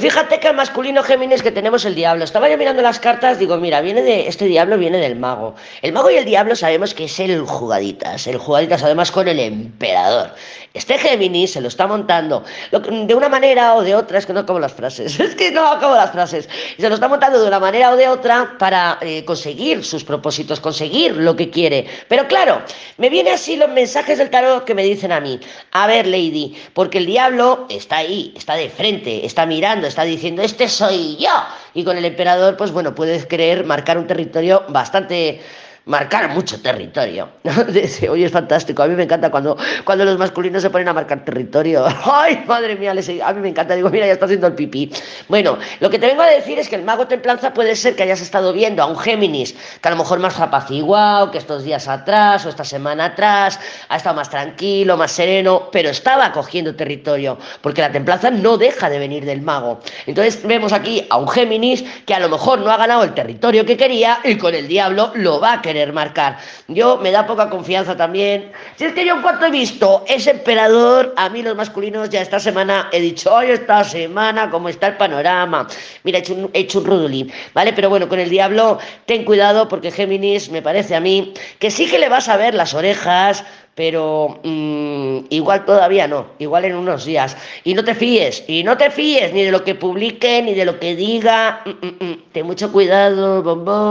Fíjate que al masculino Géminis que tenemos el diablo. Estaba yo mirando las cartas, digo, mira, viene de este diablo viene del mago. El mago y el diablo sabemos que es el jugaditas, el jugaditas además con el emperador. Este Géminis se lo está montando de una manera o de otra, es que no acabo las frases, es que no acabo las frases. Se lo está montando de una manera o de otra para eh, conseguir sus propósitos, conseguir lo que quiere. Pero claro, me viene así los mensajes del tarot que me dicen a mí, a ver, Lady, porque el diablo está ahí, está de frente, está mirando, está diciendo, este soy yo. Y con el emperador, pues bueno, puedes querer marcar un territorio bastante marcar mucho territorio. Oye, es fantástico. A mí me encanta cuando, cuando los masculinos se ponen a marcar territorio. Ay, madre mía, a mí me encanta. Digo, mira, ya está haciendo el pipí. Bueno, lo que te vengo a decir es que el mago templanza puede ser que hayas estado viendo a un Géminis que a lo mejor más apaciguado que estos días atrás o esta semana atrás, ha estado más tranquilo, más sereno, pero estaba cogiendo territorio, porque la templanza no deja de venir del mago. Entonces vemos aquí a un Géminis que a lo mejor no ha ganado el territorio que quería y con el diablo lo va a querer marcar. Yo me da poca confianza también. Si es que yo en cuanto he visto ese emperador, a mí los masculinos ya esta semana he dicho, hoy esta semana, cómo está el panorama. Mira, he hecho un, he hecho un rudulín, ¿vale? Pero bueno, con el diablo, ten cuidado porque Géminis me parece a mí que sí que le vas a ver las orejas, pero mmm, igual todavía no, igual en unos días. Y no te fíes, y no te fíes ni de lo que publique, ni de lo que diga. Mm, mm, mm. Ten mucho cuidado, bombón.